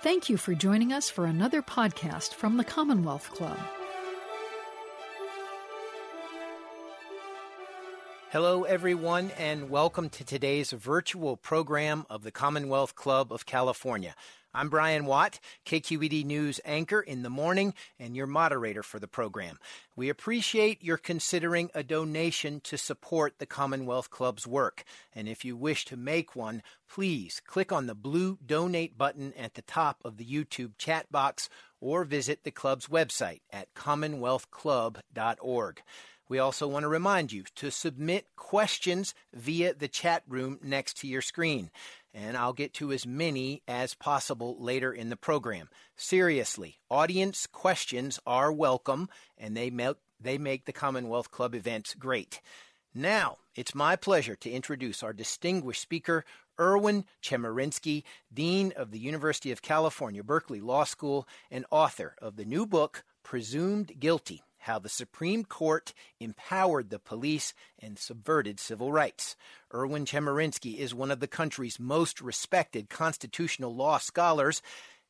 Thank you for joining us for another podcast from the Commonwealth Club. Hello, everyone, and welcome to today's virtual program of the Commonwealth Club of California. I'm Brian Watt, KQED News anchor in the morning and your moderator for the program. We appreciate your considering a donation to support the Commonwealth Club's work. And if you wish to make one, please click on the blue donate button at the top of the YouTube chat box or visit the club's website at commonwealthclub.org. We also want to remind you to submit questions via the chat room next to your screen and I'll get to as many as possible later in the program. Seriously, audience questions are welcome, and they make, they make the Commonwealth Club events great. Now, it's my pleasure to introduce our distinguished speaker, Erwin Chemerinsky, Dean of the University of California, Berkeley Law School, and author of the new book, Presumed Guilty how the Supreme Court empowered the police and subverted civil rights. Erwin Chemerinsky is one of the country's most respected constitutional law scholars,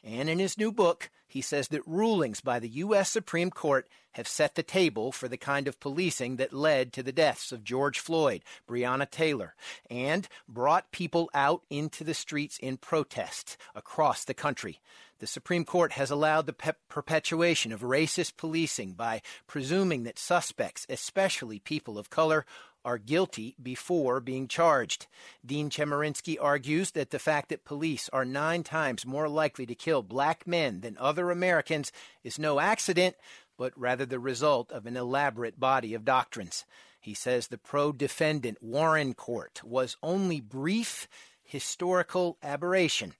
and in his new book, he says that rulings by the U.S. Supreme Court have set the table for the kind of policing that led to the deaths of George Floyd, Breonna Taylor, and brought people out into the streets in protest across the country. The Supreme Court has allowed the pe- perpetuation of racist policing by presuming that suspects, especially people of color, are guilty before being charged. Dean Chemerinsky argues that the fact that police are nine times more likely to kill black men than other Americans is no accident, but rather the result of an elaborate body of doctrines. He says the pro defendant Warren Court was only brief historical aberration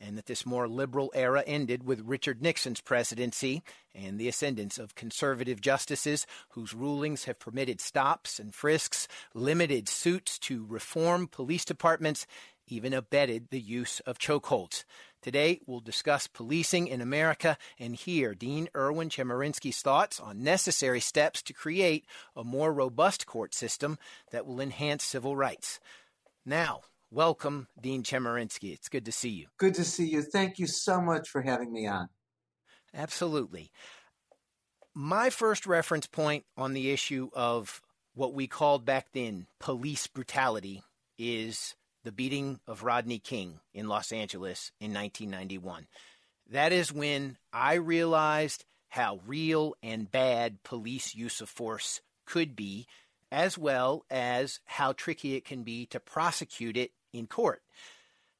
and that this more liberal era ended with Richard Nixon's presidency and the ascendance of conservative justices whose rulings have permitted stops and frisks, limited suits to reform police departments, even abetted the use of chokeholds. Today, we'll discuss policing in America and hear Dean Erwin Chemerinsky's thoughts on necessary steps to create a more robust court system that will enhance civil rights. Now, Welcome, Dean Chemerinsky. It's good to see you. Good to see you. Thank you so much for having me on. Absolutely. My first reference point on the issue of what we called back then police brutality is the beating of Rodney King in Los Angeles in 1991. That is when I realized how real and bad police use of force could be, as well as how tricky it can be to prosecute it in court.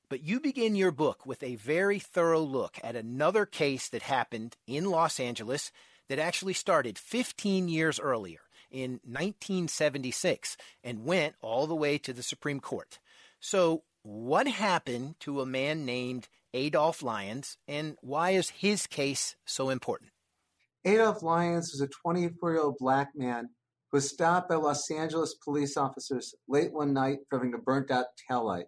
But you begin your book with a very thorough look at another case that happened in Los Angeles that actually started 15 years earlier in 1976 and went all the way to the Supreme Court. So, what happened to a man named Adolph Lyons, and why is his case so important? Adolph Lyons was a 24 year old black man was stopped by Los Angeles police officers late one night driving a burnt out taillight.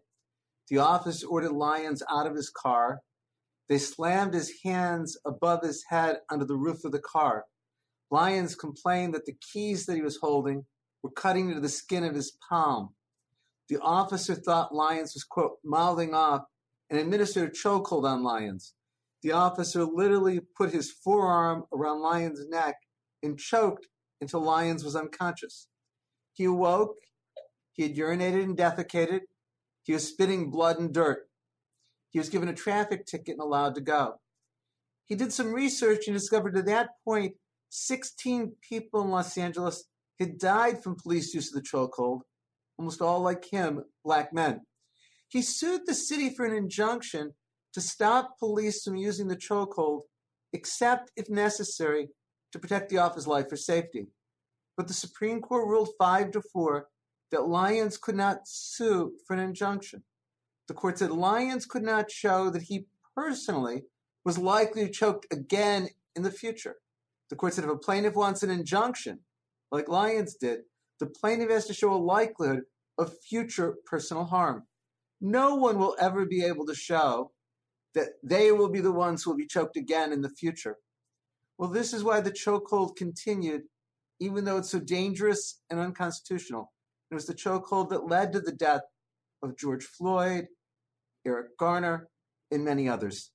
The officers ordered Lyons out of his car. They slammed his hands above his head under the roof of the car. Lyons complained that the keys that he was holding were cutting into the skin of his palm. The officer thought Lyons was, quote, mouthing off and administered a chokehold on Lyons. The officer literally put his forearm around Lyons' neck and choked until Lyons was unconscious. He awoke. He had urinated and defecated. He was spitting blood and dirt. He was given a traffic ticket and allowed to go. He did some research and discovered at that point 16 people in Los Angeles had died from police use of the chokehold, almost all like him, black men. He sued the city for an injunction to stop police from using the chokehold, except if necessary to protect the officer's life or safety. But the Supreme Court ruled 5 to 4 that Lyons could not sue for an injunction. The court said Lyons could not show that he personally was likely to choke again in the future. The court said if a plaintiff wants an injunction, like Lyons did, the plaintiff has to show a likelihood of future personal harm. No one will ever be able to show that they will be the ones who will be choked again in the future. Well, this is why the chokehold continued, even though it's so dangerous and unconstitutional. It was the chokehold that led to the death of George Floyd, Eric Garner, and many others.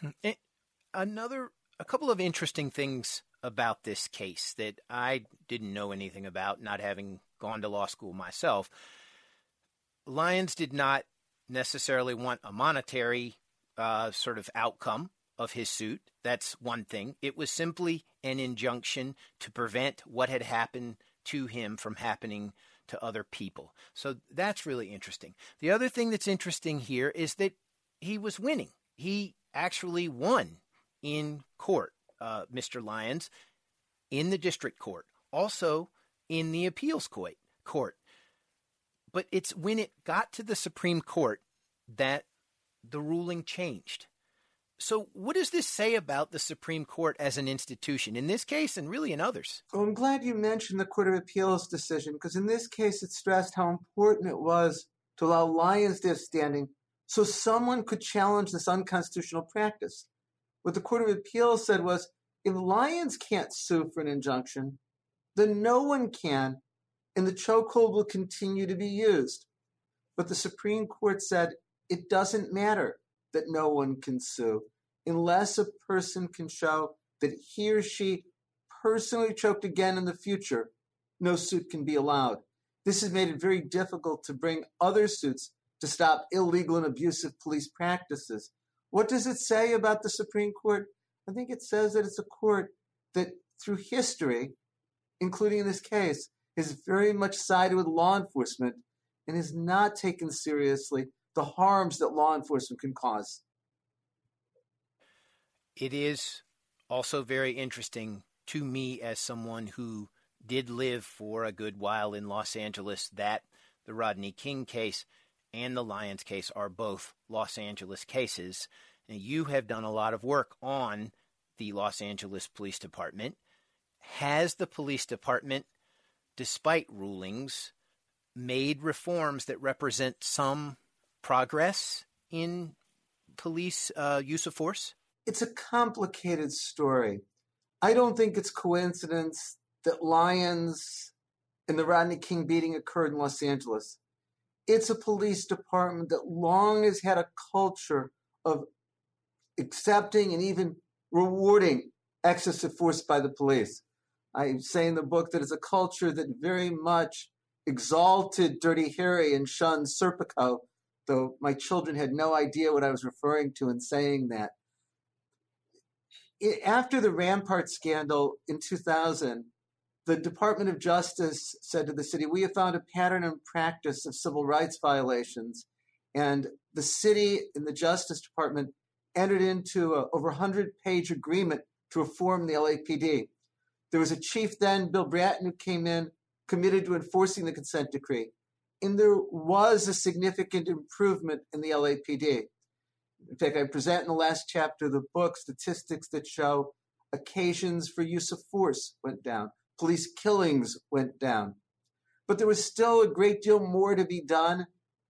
Hmm. Another, a couple of interesting things about this case that I didn't know anything about, not having gone to law school myself. Lyons did not necessarily want a monetary uh, sort of outcome of his suit. That's one thing. It was simply an injunction to prevent what had happened to him from happening to other people. So that's really interesting. The other thing that's interesting here is that he was winning. He actually won in court, uh, Mr. Lyons, in the district court, also in the appeals court. Court, but it's when it got to the Supreme Court that the ruling changed. So, what does this say about the Supreme Court as an institution in this case and really in others? Well, I'm glad you mentioned the Court of Appeals decision because in this case it stressed how important it was to allow to have standing so someone could challenge this unconstitutional practice. What the Court of Appeals said was if Lyons can't sue for an injunction, then no one can, and the chokehold will continue to be used. But the Supreme Court said it doesn't matter that no one can sue unless a person can show that he or she personally choked again in the future. No suit can be allowed. This has made it very difficult to bring other suits to stop illegal and abusive police practices. What does it say about the Supreme Court? I think it says that it's a court that, through history, including in this case, has very much sided with law enforcement and has not taken seriously the harms that law enforcement can cause. It is also very interesting to me as someone who did live for a good while in Los Angeles that the Rodney King case and the Lyons case are both Los Angeles cases. And you have done a lot of work on the Los Angeles Police Department. Has the police department, despite rulings, made reforms that represent some progress in police uh, use of force? It's a complicated story. I don't think it's coincidence that Lyons and the Rodney King beating occurred in Los Angeles. It's a police department that long has had a culture of accepting and even rewarding excessive force by the police. I say in the book that it's a culture that very much exalted Dirty Harry and shunned Serpico, though my children had no idea what I was referring to in saying that. It, after the Rampart scandal in 2000, the Department of Justice said to the city, We have found a pattern and practice of civil rights violations. And the city and the Justice Department entered into an over 100 page agreement to reform the LAPD. There was a chief then, Bill Bratton, who came in committed to enforcing the consent decree. And there was a significant improvement in the LAPD. In fact, I present in the last chapter of the book statistics that show occasions for use of force went down, police killings went down. But there was still a great deal more to be done,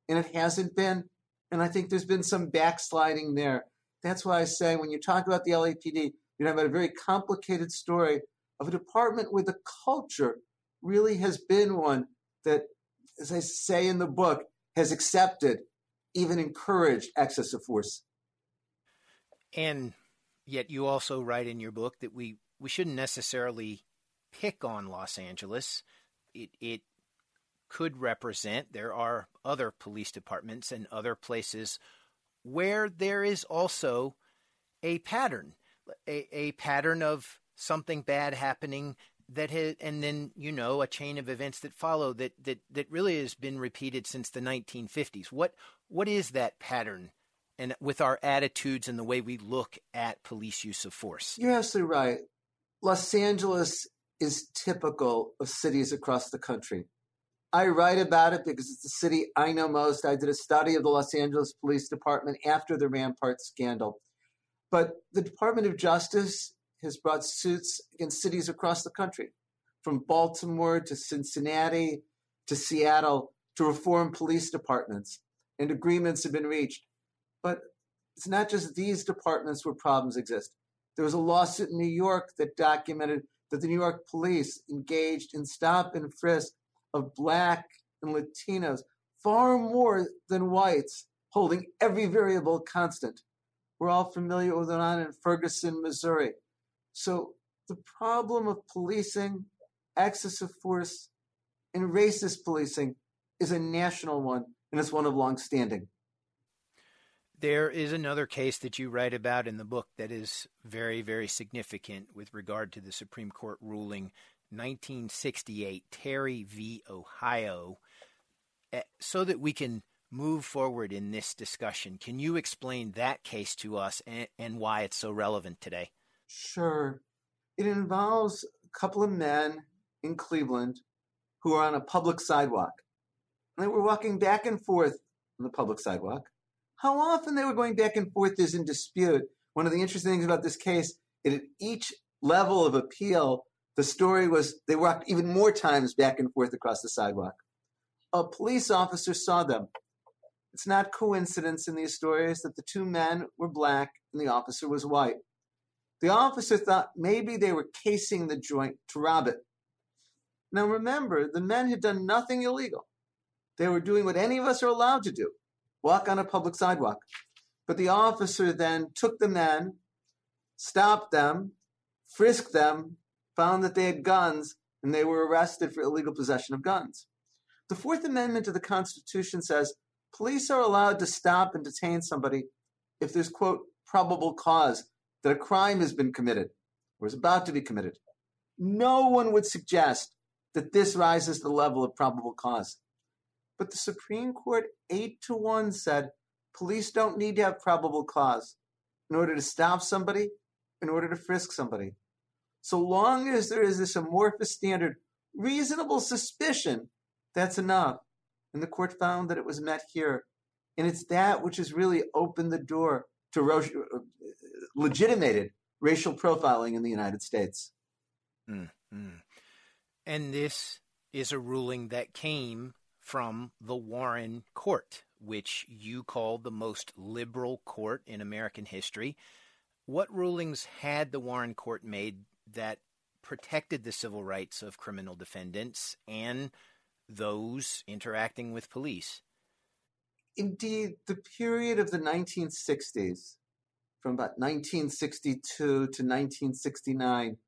and it hasn't been. And I think there's been some backsliding there. That's why I say when you talk about the LAPD, you have a very complicated story of a department where the culture really has been one that, as I say in the book, has accepted, even encouraged excessive force. And yet, you also write in your book that we, we shouldn't necessarily pick on Los Angeles. It, it could represent, there are other police departments and other places where there is also a pattern, a, a pattern of something bad happening that had, and then you know a chain of events that follow that that that really has been repeated since the 1950s. What what is that pattern? And with our attitudes and the way we look at police use of force. You're absolutely right. Los Angeles is typical of cities across the country. I write about it because it's the city I know most. I did a study of the Los Angeles Police Department after the Rampart scandal. But the Department of Justice has brought suits against cities across the country, from Baltimore to Cincinnati to Seattle, to reform police departments, and agreements have been reached. But it's not just these departments where problems exist. There was a lawsuit in New York that documented that the New York police engaged in stop and frisk of black and Latinos far more than whites, holding every variable constant. We're all familiar with what on in Ferguson, Missouri. So the problem of policing, excessive force, and racist policing is a national one, and it's one of long standing. There is another case that you write about in the book that is very, very significant with regard to the Supreme Court ruling 1968, Terry v. Ohio. Eh, so that we can move forward in this discussion, can you explain that case to us and, and why it's so relevant today? Sure. It involves a couple of men in Cleveland who are on a public sidewalk. And they were walking back and forth on the public sidewalk. How often they were going back and forth is in dispute. One of the interesting things about this case is at each level of appeal, the story was they walked even more times back and forth across the sidewalk. A police officer saw them. It's not coincidence in these stories that the two men were black and the officer was white. The officer thought maybe they were casing the joint to rob it. Now remember, the men had done nothing illegal. They were doing what any of us are allowed to do walk on a public sidewalk. But the officer then took the men, stopped them, frisked them, found that they had guns, and they were arrested for illegal possession of guns. The Fourth Amendment of the Constitution says police are allowed to stop and detain somebody if there's, quote, probable cause that a crime has been committed or is about to be committed. No one would suggest that this rises to the level of probable cause. But the Supreme Court, eight to one, said police don't need to have probable cause in order to stop somebody, in order to frisk somebody. So long as there is this amorphous standard, reasonable suspicion, that's enough. And the court found that it was met here. And it's that which has really opened the door to ro- legitimated racial profiling in the United States. Mm-hmm. And this is a ruling that came from the Warren Court, which you call the most liberal court in American history. What rulings had the Warren Court made that protected the civil rights of criminal defendants and those interacting with police? Indeed, the period of the 1960s, from about 1962 to 1969,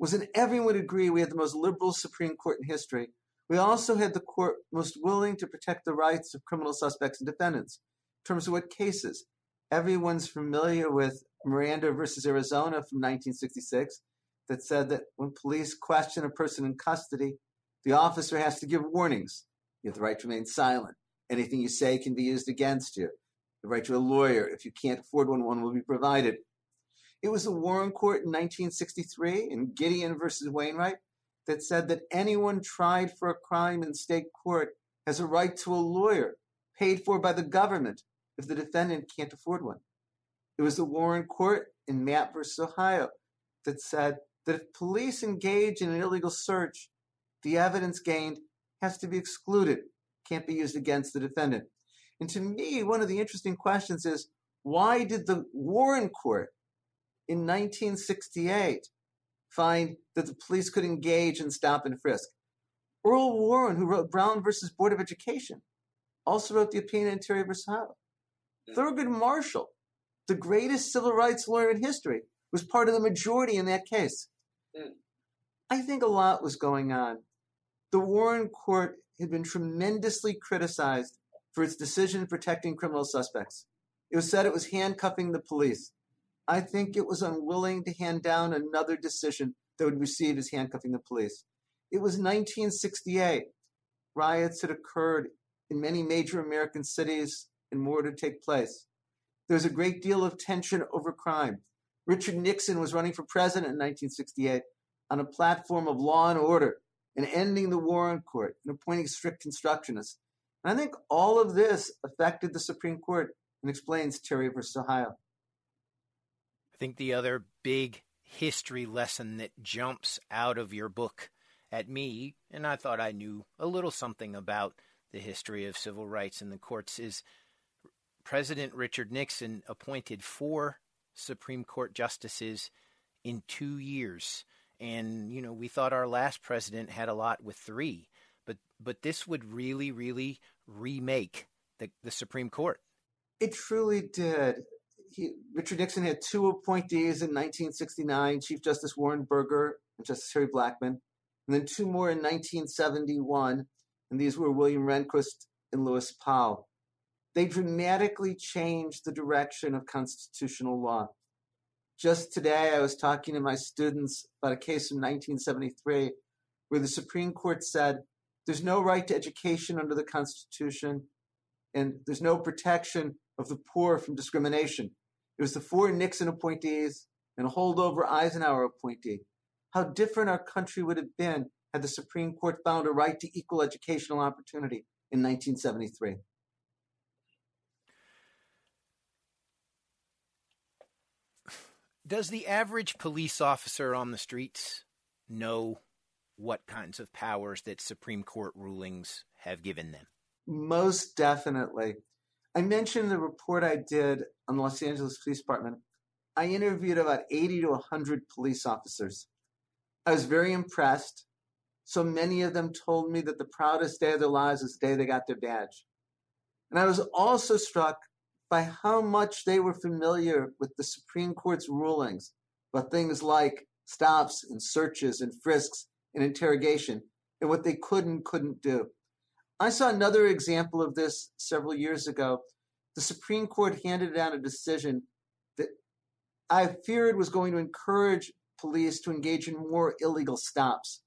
was an everyone agree we had the most liberal Supreme Court in history. We also had the court most willing to protect the rights of criminal suspects and defendants. In terms of what cases, everyone's familiar with Miranda versus Arizona from 1966 that said that when police question a person in custody, the officer has to give warnings. You have the right to remain silent. Anything you say can be used against you. The right to a lawyer. If you can't afford one, one will be provided. It was the Warren Court in 1963 in Gideon versus Wainwright that said that anyone tried for a crime in state court has a right to a lawyer paid for by the government if the defendant can't afford one. It was the Warren Court in Mapp versus Ohio that said that if police engage in an illegal search, the evidence gained has to be excluded, can't be used against the defendant. And to me, one of the interesting questions is why did the Warren Court in 1968 find that the police could engage and stop and frisk? Earl Warren, who wrote Brown versus Board of Education, also wrote the opinion in Terry versus Ohio. Thurgood Marshall, the greatest civil rights lawyer in history, was part of the majority in that case. I think a lot was going on. The Warren Court had been tremendously criticized for its decision protecting criminal suspects. It was said it was handcuffing the police. I think it was unwilling to hand down another decision that would receive as handcuffing the police. It was 1968. Riots had occurred in many major American cities and more to take place. There was a great deal of tension over crime. Richard Nixon was running for president in 1968 on a platform of law and order and ending the war Warren Court and appointing strict constructionists. And I think all of this affected the Supreme Court and explains Terry versus Ohio. I think the other big history lesson that jumps out of your book at me, and I thought I knew a little something about the history of civil rights in the courts, is President Richard Nixon appointed four Supreme Court justices in two years. And, you know, we thought our last president had a lot with three, but but this would really, really remake the, the Supreme Court. It truly did. He, Richard Nixon had two appointees in 1969 Chief Justice Warren Burger and Justice Harry Blackmun, and then two more in 1971, and these were William Rehnquist and Lewis Powell. They dramatically changed the direction of constitutional law. Just today, I was talking to my students about a case from 1973 where the Supreme Court said there's no right to education under the Constitution and there's no protection of the poor from discrimination. It was the four Nixon appointees and a holdover Eisenhower appointee. How different our country would have been had the Supreme Court found a right to equal educational opportunity in 1973. Does the average police officer on the streets know what kinds of powers that Supreme Court rulings have given them? Most definitely. I mentioned the report I did on the Los Angeles Police Department. I interviewed about 80 to 100 police officers. I was very impressed. So many of them told me that the proudest day of their lives was the day they got their badge. And I was also struck by how much they were familiar with the Supreme Court's rulings about things like stops and searches and frisks and interrogation and what they could and couldn't do. I saw another example of this several years ago. The Supreme Court handed down a decision that I feared was going to encourage police to engage in more illegal stops.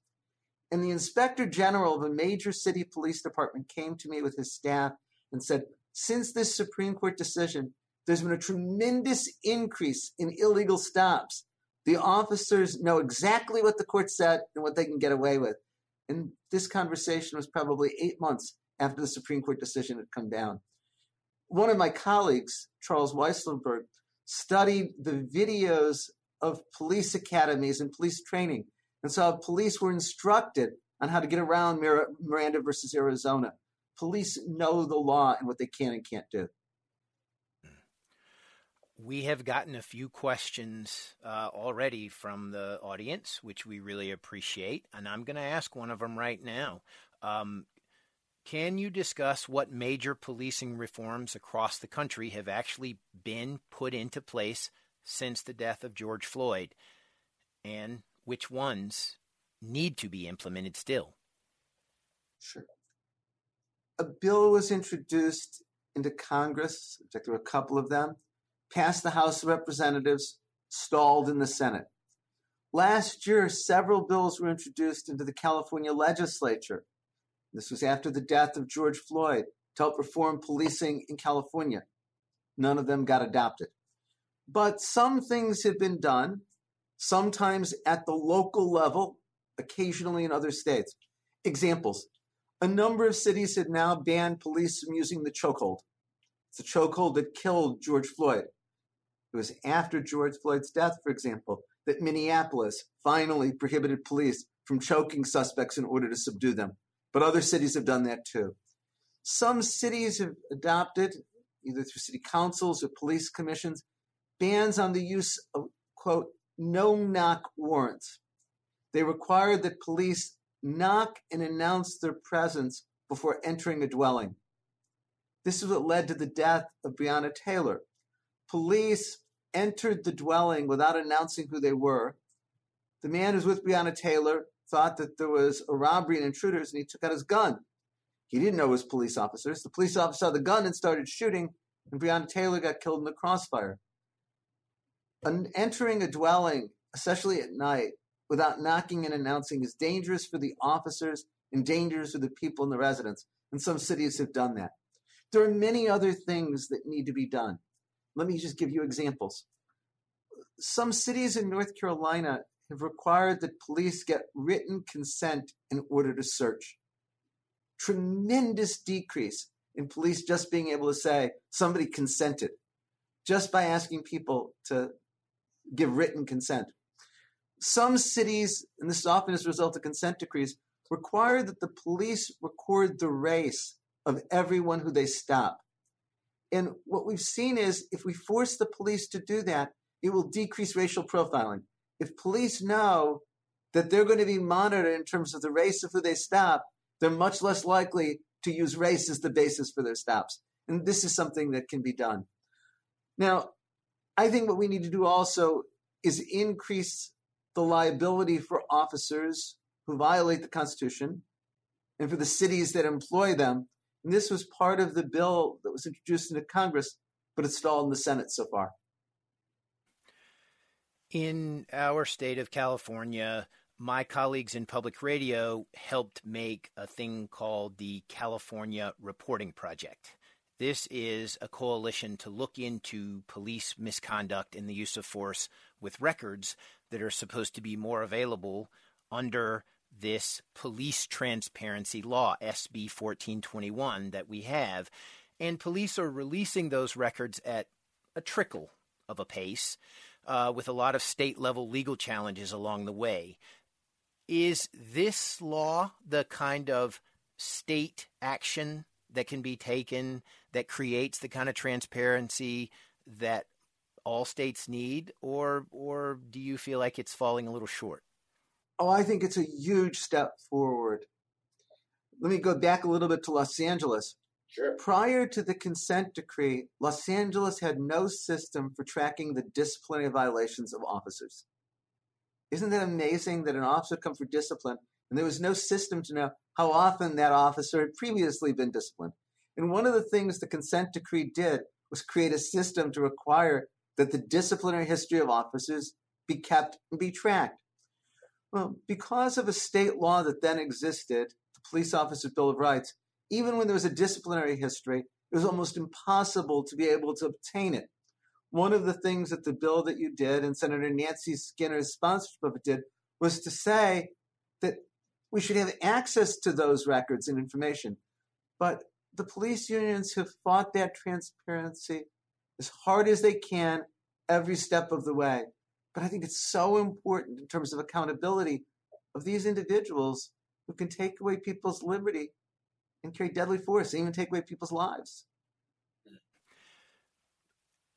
And the inspector general of a major city police department came to me with his staff and said, Since this Supreme Court decision, there's been a tremendous increase in illegal stops. The officers know exactly what the court said and what they can get away with. And this conversation was probably eight months after the Supreme Court decision had come down. One of my colleagues, Charles Weisselberg, studied the videos of police academies and police training and saw police were instructed on how to get around Miranda versus Arizona. Police know the law and what they can and can't do. We have gotten a few questions uh, already from the audience, which we really appreciate. And I'm going to ask one of them right now. Um, can you discuss what major policing reforms across the country have actually been put into place since the death of George Floyd? And which ones need to be implemented still? Sure. A bill was introduced into Congress, in fact, there were a couple of them passed the House of Representatives, stalled in the Senate. Last year, several bills were introduced into the California legislature. This was after the death of George Floyd to help reform policing in California. None of them got adopted. But some things have been done, sometimes at the local level, occasionally in other states. Examples a number of cities have now banned police from using the chokehold. It's a chokehold that killed George Floyd. It was after George Floyd's death, for example, that Minneapolis finally prohibited police from choking suspects in order to subdue them. But other cities have done that too. Some cities have adopted, either through city councils or police commissions, bans on the use of, quote, no knock warrants. They require that police knock and announce their presence before entering a dwelling. This is what led to the death of Breonna Taylor, Police entered the dwelling without announcing who they were. The man who was with Breonna Taylor thought that there was a robbery and intruders, and he took out his gun. He didn't know it was police officers. The police officer saw the gun and started shooting, and Breonna Taylor got killed in the crossfire. Entering a dwelling, especially at night, without knocking and announcing is dangerous for the officers and dangerous for the people in the residence. And some cities have done that. There are many other things that need to be done. Let me just give you examples. Some cities in North Carolina have required that police get written consent in order to search. Tremendous decrease in police just being able to say somebody consented just by asking people to give written consent. Some cities, and this is often as a result of consent decrees, require that the police record the race of everyone who they stop. And what we've seen is if we force the police to do that, it will decrease racial profiling. If police know that they're going to be monitored in terms of the race of who they stop, they're much less likely to use race as the basis for their stops. And this is something that can be done. Now, I think what we need to do also is increase the liability for officers who violate the Constitution and for the cities that employ them. And this was part of the bill that was introduced into Congress, but it's stalled in the Senate so far. In our state of California, my colleagues in public radio helped make a thing called the California Reporting Project. This is a coalition to look into police misconduct and the use of force with records that are supposed to be more available under this police transparency law, SB 1421, that we have. And police are releasing those records at a trickle of a pace, uh, with a lot of state level legal challenges along the way. Is this law the kind of state action that can be taken that creates the kind of transparency that all states need, or or do you feel like it's falling a little short? Oh, I think it's a huge step forward. Let me go back a little bit to Los Angeles. Sure. Prior to the consent decree, Los Angeles had no system for tracking the disciplinary violations of officers. Isn't that amazing that an officer come for discipline and there was no system to know how often that officer had previously been disciplined? And one of the things the consent decree did was create a system to require that the disciplinary history of officers be kept and be tracked. Well, because of a state law that then existed, the Police Officer Bill of Rights, even when there was a disciplinary history, it was almost impossible to be able to obtain it. One of the things that the bill that you did and Senator Nancy Skinner's sponsorship of it did was to say that we should have access to those records and information. But the police unions have fought that transparency as hard as they can every step of the way. But I think it's so important in terms of accountability of these individuals who can take away people's liberty and carry deadly force, and even take away people's lives.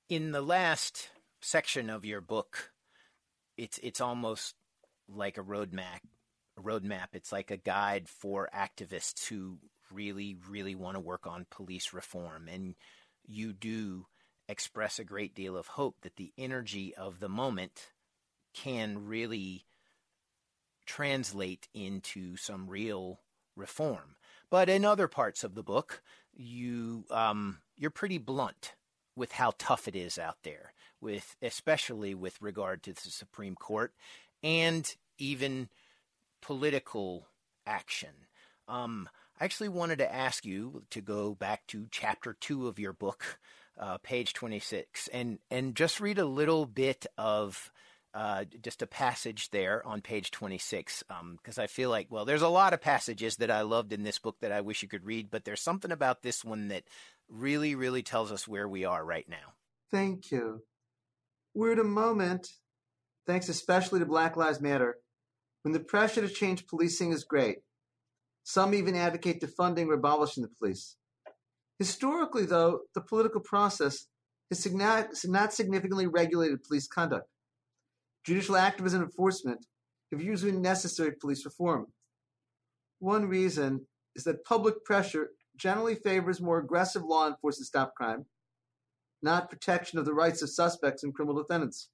In the last section of your book, it's it's almost like a roadmap. A roadmap. It's like a guide for activists who really, really want to work on police reform, and you do express a great deal of hope that the energy of the moment can really translate into some real reform. But in other parts of the book, you um, you're pretty blunt with how tough it is out there, with especially with regard to the Supreme Court and even political action. Um, I actually wanted to ask you to go back to chapter two of your book, uh, page 26, and, and just read a little bit of uh, just a passage there on page 26 because um, I feel like, well, there's a lot of passages that I loved in this book that I wish you could read, but there's something about this one that really, really tells us where we are right now. Thank you. We're at a moment, thanks especially to Black Lives Matter, when the pressure to change policing is great. Some even advocate defunding or abolishing the police. Historically, though, the political process has not significantly regulated police conduct. Judicial activism and enforcement have usually necessary police reform. One reason is that public pressure generally favors more aggressive law enforcement to stop crime, not protection of the rights of suspects and criminal defendants.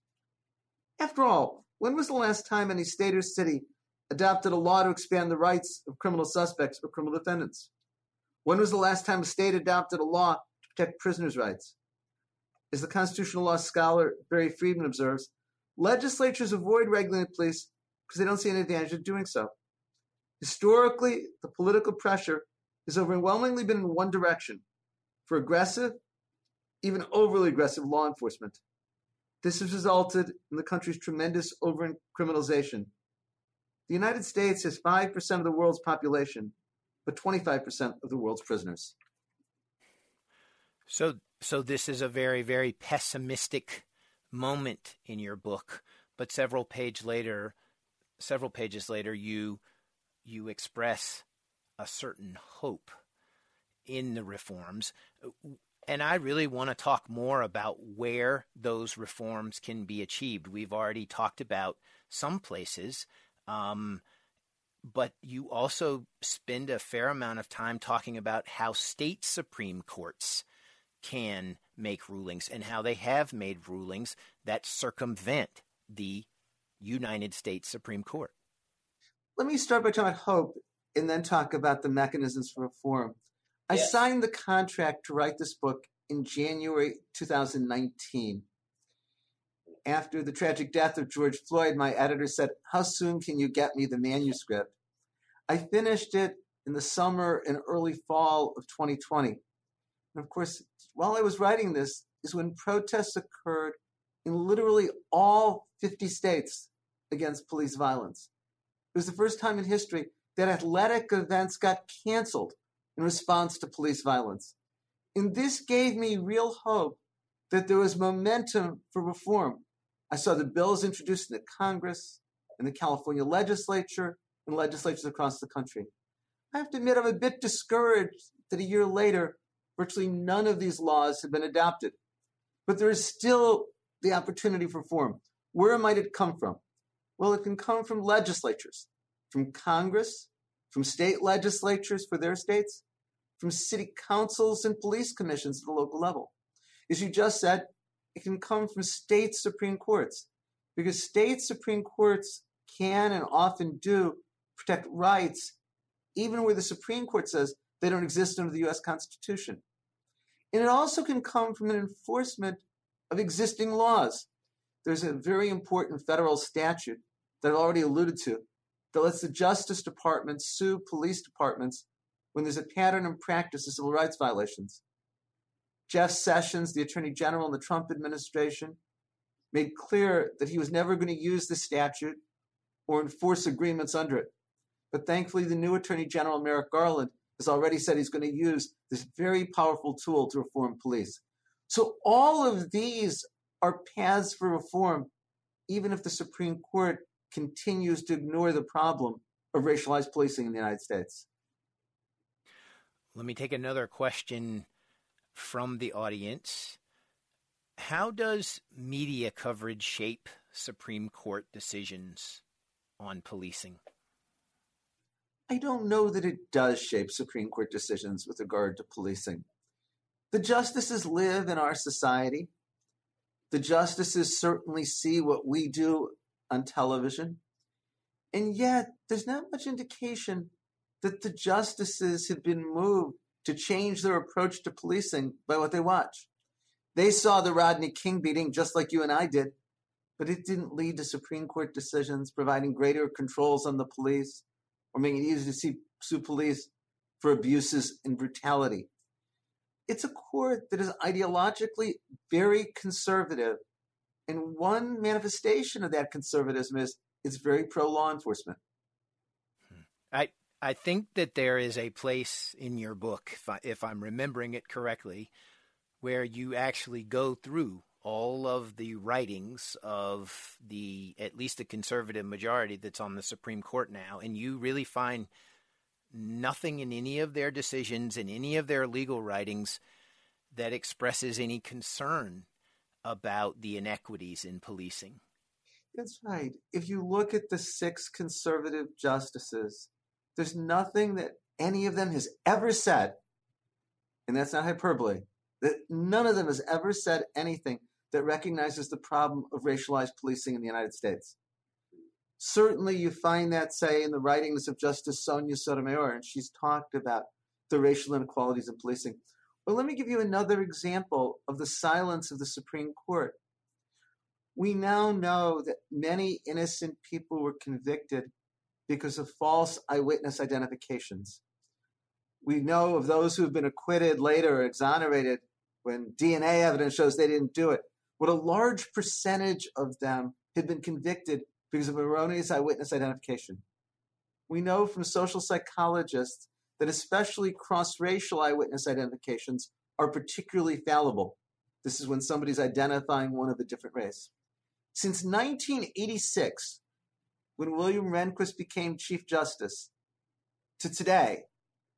After all, when was the last time any state or city adopted a law to expand the rights of criminal suspects or criminal defendants? When was the last time a state adopted a law to protect prisoners' rights? As the constitutional law scholar Barry Friedman observes, legislatures avoid regulating police because they don't see any advantage of doing so. Historically, the political pressure has overwhelmingly been in one direction for aggressive, even overly aggressive law enforcement. This has resulted in the country's tremendous over criminalization. The United States has 5% of the world's population, but 25% of the world's prisoners. So, so this is a very, very pessimistic moment in your book, but several page later, several pages later, you you express a certain hope in the reforms. And I really want to talk more about where those reforms can be achieved. We've already talked about some places, um, but you also spend a fair amount of time talking about how state Supreme Courts can make rulings and how they have made rulings that circumvent the United States Supreme Court. Let me start by talking about hope and then talk about the mechanisms for reform. I yes. signed the contract to write this book in January 2019. After the tragic death of George Floyd, my editor said, How soon can you get me the manuscript? I finished it in the summer and early fall of 2020. And of course, while I was writing this, is when protests occurred in literally all 50 states against police violence. It was the first time in history that athletic events got canceled in response to police violence. And this gave me real hope that there was momentum for reform. I saw the bills introduced in the Congress, in the California legislature, and legislatures across the country. I have to admit, I'm a bit discouraged that a year later, virtually none of these laws have been adopted. But there is still the opportunity for reform. Where might it come from? Well, it can come from legislatures, from Congress, from state legislatures for their states, from city councils and police commissions at the local level. As you just said, it can come from state Supreme Courts because state Supreme Courts can and often do protect rights, even where the Supreme Court says they don't exist under the US Constitution. And it also can come from an enforcement of existing laws. There's a very important federal statute that I already alluded to that lets the Justice Department sue police departments when there's a pattern and practice of civil rights violations. Jeff Sessions, the Attorney General in the Trump administration, made clear that he was never going to use the statute or enforce agreements under it. But thankfully, the new Attorney General, Merrick Garland, has already said he's going to use this very powerful tool to reform police. So all of these are paths for reform, even if the Supreme Court continues to ignore the problem of racialized policing in the United States. Let me take another question from the audience. How does media coverage shape Supreme Court decisions on policing? I don't know that it does shape Supreme Court decisions with regard to policing. The justices live in our society. The justices certainly see what we do on television. And yet, there's not much indication that the justices have been moved to change their approach to policing by what they watch. They saw the Rodney King beating just like you and I did, but it didn't lead to Supreme Court decisions providing greater controls on the police or making it easier to see, sue police for abuses and brutality. It's a court that is ideologically very conservative. And one manifestation of that conservatism is it's very pro law enforcement. Hmm. I I think that there is a place in your book, if, I, if I'm remembering it correctly, where you actually go through all of the writings of the at least the conservative majority that's on the Supreme Court now, and you really find nothing in any of their decisions in any of their legal writings that expresses any concern about the inequities in policing. That's right. If you look at the six conservative justices, there's nothing that any of them has ever said, and that's not hyperbole, that none of them has ever said anything that recognizes the problem of racialized policing in the United States. Certainly, you find that, say, in the writings of Justice Sonia Sotomayor, and she's talked about the racial inequalities in policing. But let me give you another example of the silence of the Supreme Court. We now know that many innocent people were convicted because of false eyewitness identifications. We know of those who have been acquitted later or exonerated when DNA evidence shows they didn't do it but a large percentage of them had been convicted because of erroneous eyewitness identification. We know from social psychologists that especially cross racial eyewitness identifications are particularly fallible. This is when somebody's identifying one of a different race. Since 1986, when William Rehnquist became Chief Justice, to today,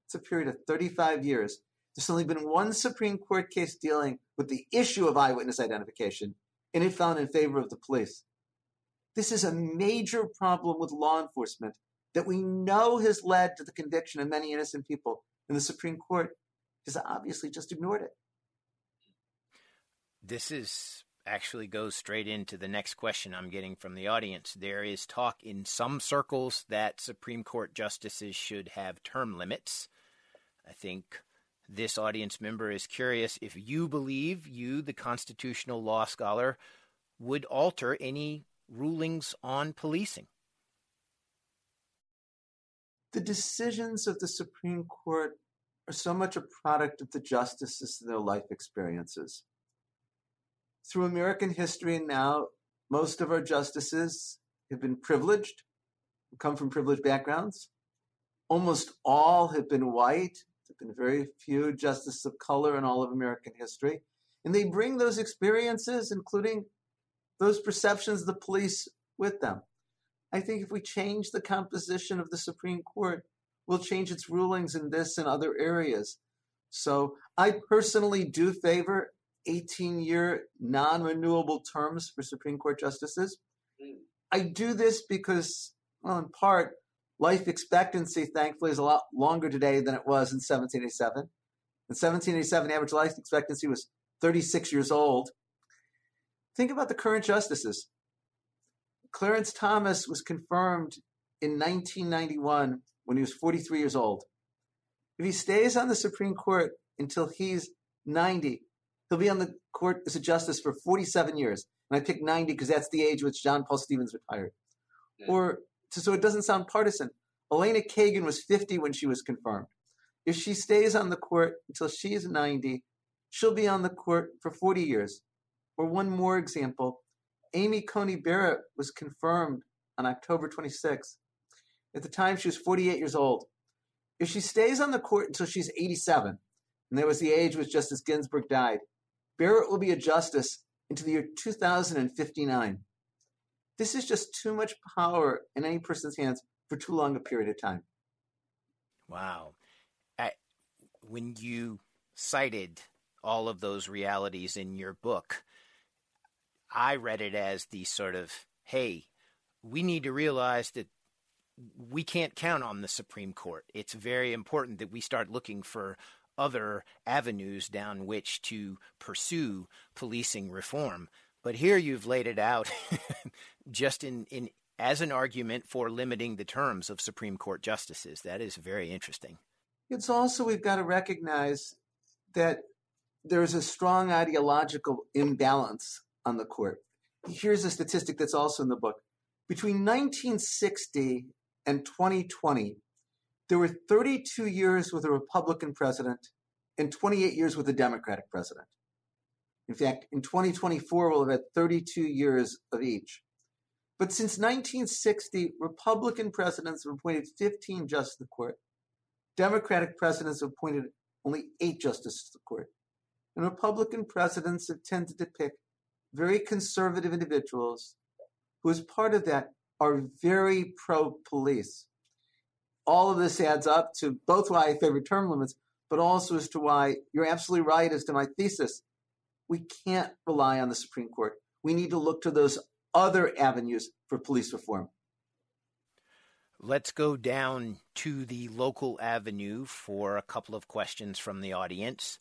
it's a period of 35 years, there's only been one Supreme Court case dealing with the issue of eyewitness identification, and it found in favor of the police. This is a major problem with law enforcement that we know has led to the conviction of many innocent people, and the Supreme Court has obviously just ignored it. This is actually goes straight into the next question I'm getting from the audience. There is talk in some circles that Supreme Court justices should have term limits. I think this audience member is curious if you believe you, the constitutional law scholar, would alter any rulings on policing. The decisions of the Supreme Court are so much a product of the justices and their life experiences through American history and now, most of our justices have been privileged, come from privileged backgrounds. Almost all have been white. There have been very few justices of color in all of American history. And they bring those experiences, including those perceptions of the police, with them. I think if we change the composition of the Supreme Court, we'll change its rulings in this and other areas. So I personally do favor 18 year non renewable terms for Supreme Court justices. Mm. I do this because, well, in part, life expectancy, thankfully, is a lot longer today than it was in 1787. In 1787, the average life expectancy was 36 years old. Think about the current justices. Clarence Thomas was confirmed in 1991 when he was 43 years old. If he stays on the Supreme Court until he's 90, He'll be on the court as a justice for 47 years. And I picked 90 because that's the age which John Paul Stevens retired. Yeah. Or so it doesn't sound partisan. Elena Kagan was 50 when she was confirmed. If she stays on the court until she is 90, she'll be on the court for 40 years. Or one more example Amy Coney Barrett was confirmed on October 26. At the time, she was 48 years old. If she stays on the court until she's 87, and that was the age which Justice Ginsburg died, Barrett will be a justice into the year 2059. This is just too much power in any person's hands for too long a period of time. Wow. When you cited all of those realities in your book, I read it as the sort of, hey, we need to realize that we can't count on the Supreme Court. It's very important that we start looking for other avenues down which to pursue policing reform. But here you've laid it out just in, in as an argument for limiting the terms of Supreme Court justices. That is very interesting. It's also we've got to recognize that there's a strong ideological imbalance on the court. Here's a statistic that's also in the book. Between 1960 and 2020, there were 32 years with a Republican president and 28 years with a Democratic president. In fact, in 2024, we'll have had 32 years of each. But since 1960, Republican presidents have appointed 15 justices to the court. Democratic presidents have appointed only eight justices to the court. And Republican presidents have tended to pick very conservative individuals who, as part of that, are very pro police all of this adds up to both why I favor term limits, but also as to why you're absolutely right as to my thesis. We can't rely on the Supreme Court. We need to look to those other avenues for police reform. Let's go down to the local avenue for a couple of questions from the audience.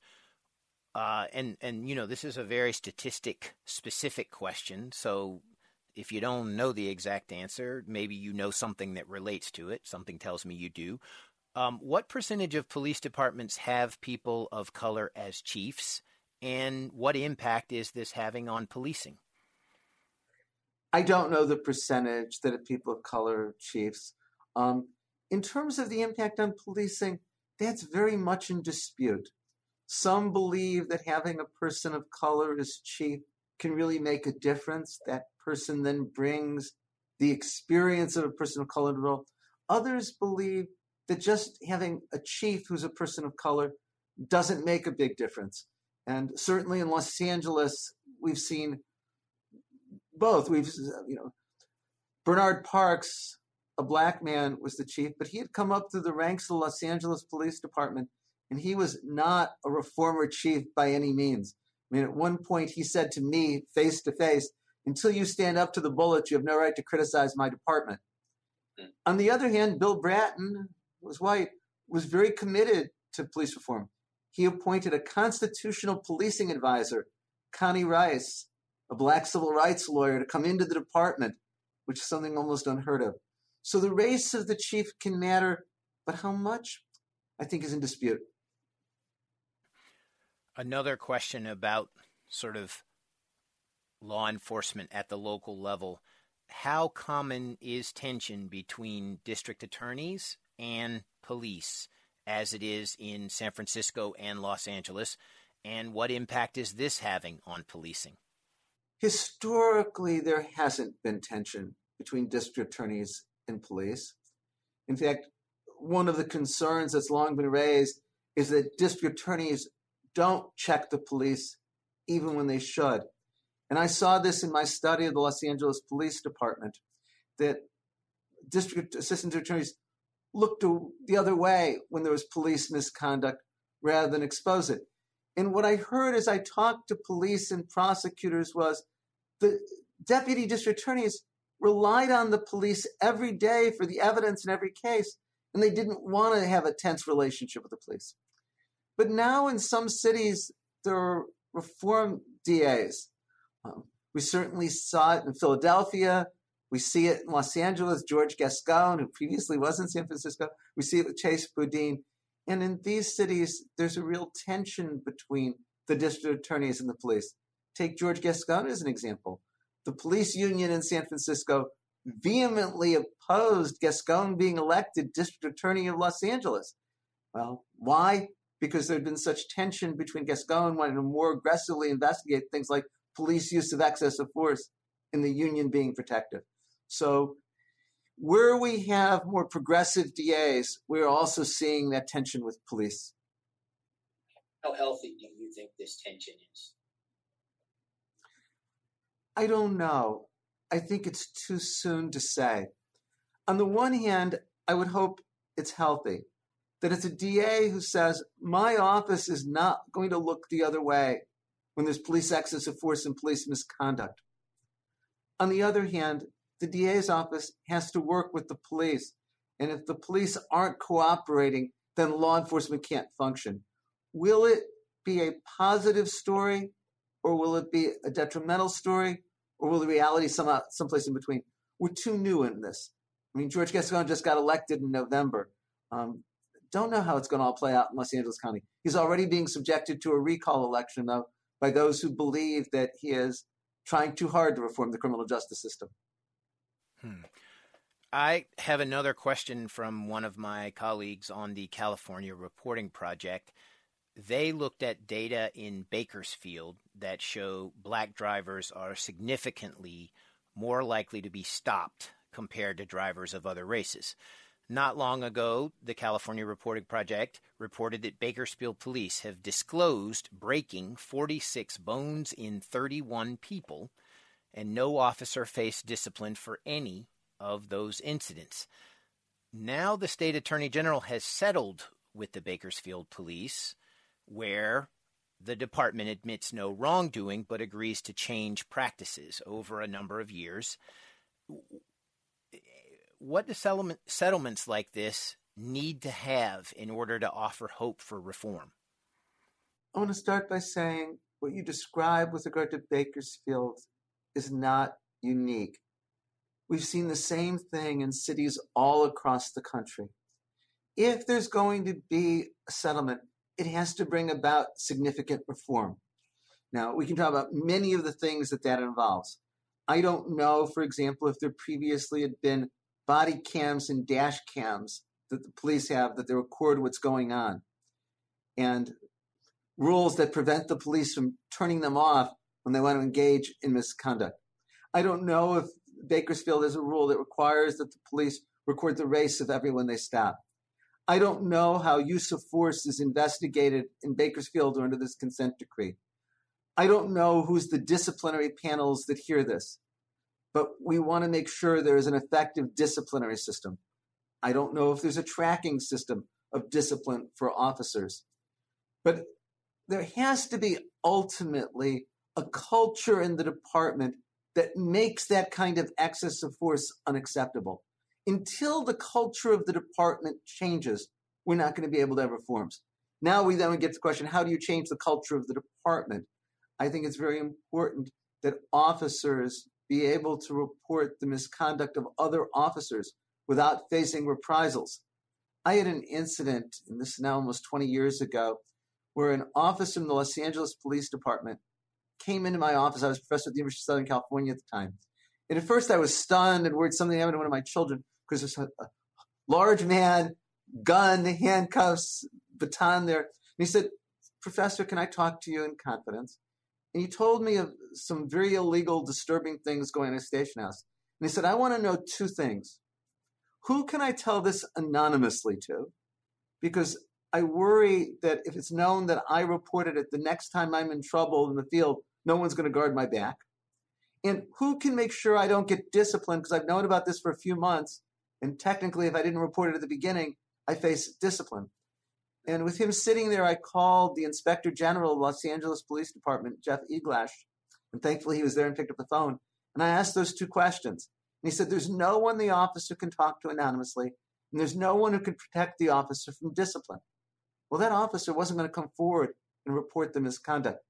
Uh, and and you know this is a very statistic specific question, so if you don't know the exact answer, maybe you know something that relates to it. Something tells me you do. Um, what percentage of police departments have people of color as chiefs, and what impact is this having on policing? I don't know the percentage that people of color chiefs. Um, in terms of the impact on policing, that's very much in dispute. Some believe that having a person of color as chief can really make a difference. That person then brings the experience of a person of color to the role. Others believe that just having a chief who's a person of color doesn't make a big difference. And certainly in Los Angeles, we've seen both. We've, you know, Bernard Parks, a black man, was the chief, but he had come up through the ranks of the Los Angeles Police Department, and he was not a reformer chief by any means. I mean, at one point, he said to me face to face, until you stand up to the bullets, you have no right to criticize my department. Mm. On the other hand, Bill Bratton was white, was very committed to police reform. He appointed a constitutional policing advisor Connie Rice, a black civil rights lawyer, to come into the department, which is something almost unheard of. So the race of the chief can matter, but how much, I think, is in dispute. Another question about sort of law enforcement at the local level. How common is tension between district attorneys and police as it is in San Francisco and Los Angeles? And what impact is this having on policing? Historically, there hasn't been tension between district attorneys and police. In fact, one of the concerns that's long been raised is that district attorneys don't check the police even when they should. And I saw this in my study of the Los Angeles Police Department that district assistant attorneys looked the other way when there was police misconduct rather than expose it. And what I heard as I talked to police and prosecutors was the deputy district attorneys relied on the police every day for the evidence in every case, and they didn't want to have a tense relationship with the police. But now in some cities, there are reform DAs. Um, we certainly saw it in Philadelphia. We see it in Los Angeles, George Gascon, who previously was in San Francisco. We see it with Chesa Boudin. And in these cities, there's a real tension between the district attorneys and the police. Take George Gascon as an example. The police union in San Francisco vehemently opposed Gascon being elected district attorney of Los Angeles. Well, why? Because there had been such tension between Gascon wanting to more aggressively investigate things like police use of excessive force and the union being protective. So, where we have more progressive DAs, we're also seeing that tension with police. How healthy do you think this tension is? I don't know. I think it's too soon to say. On the one hand, I would hope it's healthy, that it's a DA who says, my office is not going to look the other way when there's police excess of force and police misconduct. On the other hand, the DA's office has to work with the police. And if the police aren't cooperating, then law enforcement can't function. Will it be a positive story or will it be a detrimental story? or will the reality some someplace in between? We're too new in this. I mean, George Gascon just got elected in November. Um, don't know how it's going to all play out in Los Angeles County. He's already being subjected to a recall election, though, by those who believe that he is trying too hard to reform the criminal justice system. Hmm. I have another question from one of my colleagues on the California Reporting Project they looked at data in Bakersfield that show black drivers are significantly more likely to be stopped compared to drivers of other races. Not long ago, the California Reporting Project reported that Bakersfield police have disclosed breaking 46 bones in 31 people, and no officer faced discipline for any of those incidents. Now, the state attorney general has settled with the Bakersfield police where the department admits no wrongdoing but agrees to change practices over a number of years. What do settlement, settlements like this need to have in order to offer hope for reform? I want to start by saying what you describe with regard to Bakersfield is not unique. We've seen the same thing in cities all across the country. If there's going to be a settlement, it has to bring about significant reform. Now, we can talk about many of the things that that involves. I don't know, for example, if there previously had been body cams and dash cams that the police have that they record what's going on, and rules that prevent the police from turning them off when they want to engage in misconduct. I don't know if Bakersfield has a rule that requires that the police record the race of everyone they stop. I don't know how use of force is investigated in Bakersfield or under this consent decree. I don't know who's the disciplinary panels that hear this, but we want to make sure there is an effective disciplinary system. I don't know if there's a tracking system of discipline for officers, but there has to be ultimately a culture in the department that makes that kind of excess of force unacceptable until the culture of the department changes, we're not going to be able to have reforms. Now we then get to the question, how do you change the culture of the department? I think it's very important that officers be able to report the misconduct of other officers without facing reprisals. I had an incident, and this is now almost 20 years ago, where an officer in the Los Angeles Police Department came into my office. I was professor at the University of Southern California at the time. And at first I was stunned and worried something happened to one of my children because there's a, a large man, gun, handcuffs, baton there. And he said, Professor, can I talk to you in confidence? And he told me of some very illegal, disturbing things going on at Station House. And he said, I want to know two things. Who can I tell this anonymously to? Because I worry that if it's known that I reported it, the next time I'm in trouble in the field, no one's going to guard my back. And who can make sure I don't get disciplined? Because I've known about this for a few months. And technically, if I didn't report it at the beginning, I face discipline. And with him sitting there, I called the Inspector General of Los Angeles Police Department, Jeff Eglash. And thankfully, he was there and picked up the phone. And I asked those two questions. And he said, There's no one the officer can talk to anonymously, and there's no one who can protect the officer from discipline. Well, that officer wasn't going to come forward and report the misconduct.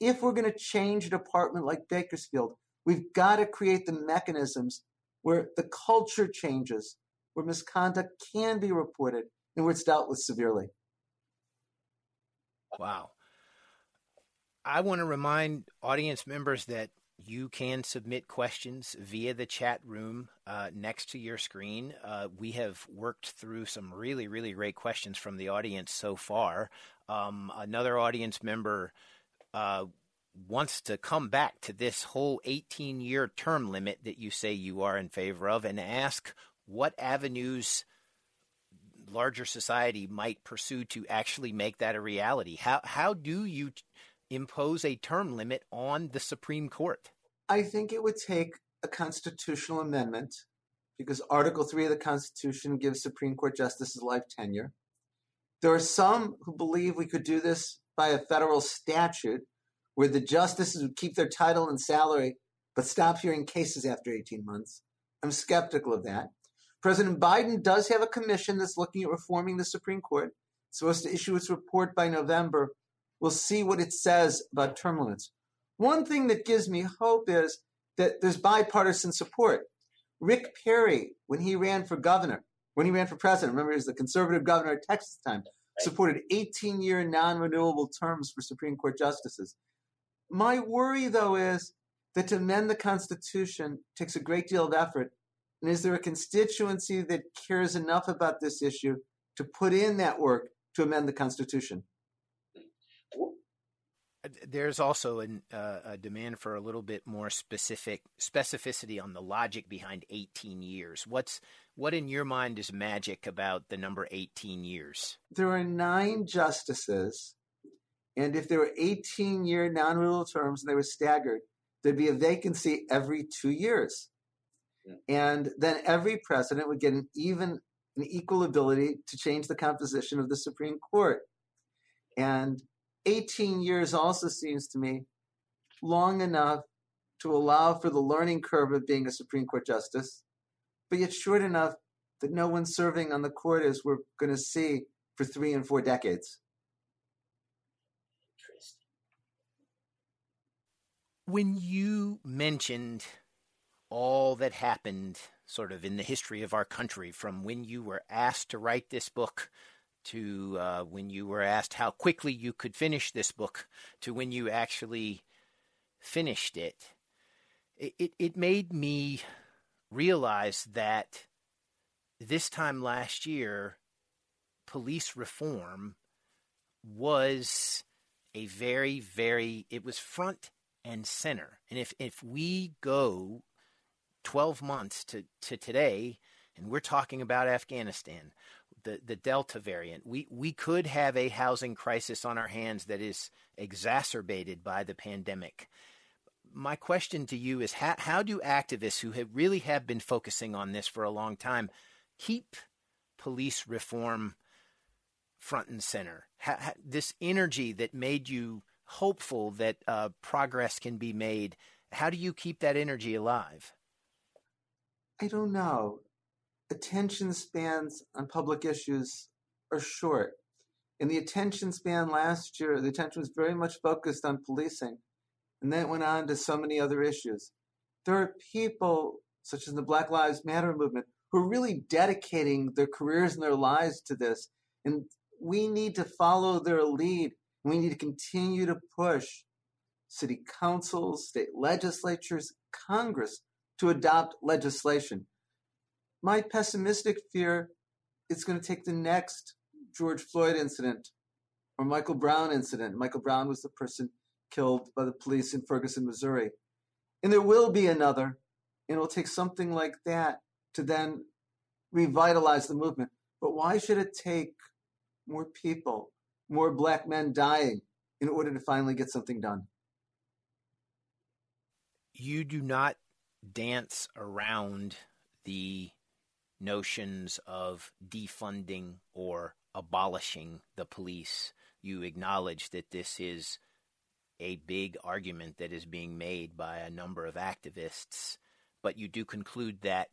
If we're going to change a department like Bakersfield, we've got to create the mechanisms where the culture changes, where misconduct can be reported, and where it's dealt with severely. Wow. I want to remind audience members that you can submit questions via the chat room uh, next to your screen. Uh, we have worked through some really, really great questions from the audience so far. Um, another audience member uh, wants to come back to this whole 18 year term limit that you say you are in favor of and ask what avenues larger society might pursue to actually make that a reality. How, how do you impose a term limit on the Supreme Court? I think it would take a constitutional amendment because Article 3 of the Constitution gives Supreme Court justices life tenure. There are some who believe we could do this by a federal statute where the justices would keep their title and salary but stop hearing cases after 18 months. I'm skeptical of that. President Biden does have a commission that's looking at reforming the Supreme Court. It's supposed to issue its report by November. We'll see what it says about term limits. One thing that gives me hope is that there's bipartisan support. Rick Perry, when he ran for governor, when he ran for president, remember he was the conservative governor of Texas time, supported 18 year non renewable terms for Supreme Court justices. My worry, though, is that to amend the Constitution takes a great deal of effort. And is there a constituency that cares enough about this issue to put in that work to amend the Constitution? there's also an, uh, a demand for a little bit more specific specificity on the logic behind 18 years. What's what in your mind is magic about the number 18 years? There are nine justices, and if there were 18 year non-renewal terms and they were staggered, there'd be a vacancy every two years, yeah. and then every president would get an even an equal ability to change the composition of the Supreme Court, and 18 years also seems to me long enough to allow for the learning curve of being a Supreme Court justice, but yet short enough that no one serving on the court as we're going to see for three and four decades. When you mentioned all that happened sort of in the history of our country from when you were asked to write this book to uh, when you were asked how quickly you could finish this book to when you actually finished it, it, it, it made me realize that this time last year, police reform was a very, very, it was front and center. And if, if we go 12 months to, to today, and we're talking about Afghanistan, the, the Delta variant. We, we could have a housing crisis on our hands that is exacerbated by the pandemic. My question to you is how, how do activists who have really have been focusing on this for a long time keep police reform front and center? How, how, this energy that made you hopeful that uh, progress can be made, how do you keep that energy alive? I don't know attention spans on public issues are short. In the attention span last year, the attention was very much focused on policing. And then it went on to so many other issues. There are people, such as the Black Lives Matter movement, who are really dedicating their careers and their lives to this. And we need to follow their lead. We need to continue to push city councils, state legislatures, Congress to adopt legislation. My pessimistic fear it's going to take the next George Floyd incident or Michael Brown incident. Michael Brown was the person killed by the police in Ferguson, Missouri. And there will be another, and it will take something like that to then revitalize the movement. But why should it take more people, more black men dying in order to finally get something done? You do not dance around the notions of defunding or abolishing the police. You acknowledge that this is a big argument that is being made by a number of activists, but you do conclude that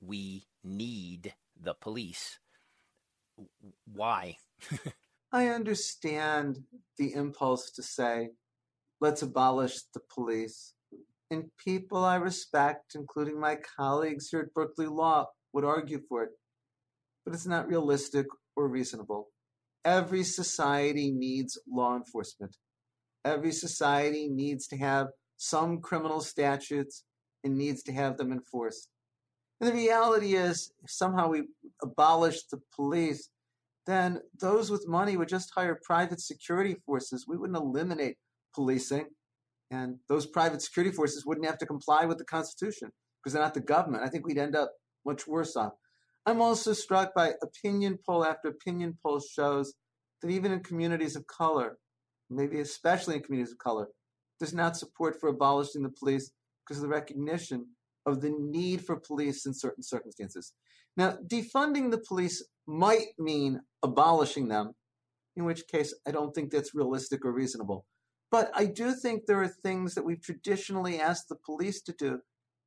we need the police. Why? I understand the impulse to say, let's abolish the police. And people I respect, including my colleagues here at Berkeley Law, would argue for it. But it's not realistic or reasonable. Every society needs law enforcement. Every society needs to have some criminal statutes and needs to have them enforced. And the reality is, if somehow we abolish the police, then those with money would just hire private security forces. We wouldn't eliminate policing, and those private security forces wouldn't have to comply with the Constitution because they're not the government. I think we'd end up much worse off. I'm also struck by opinion poll after opinion poll shows that even in communities of color, maybe especially in communities of color, there's not support for abolishing the police because of the recognition of the need for police in certain circumstances. Now, defunding the police might mean abolishing them, in which case I don't think that's realistic or reasonable. But I do think there are things that we've traditionally asked the police to do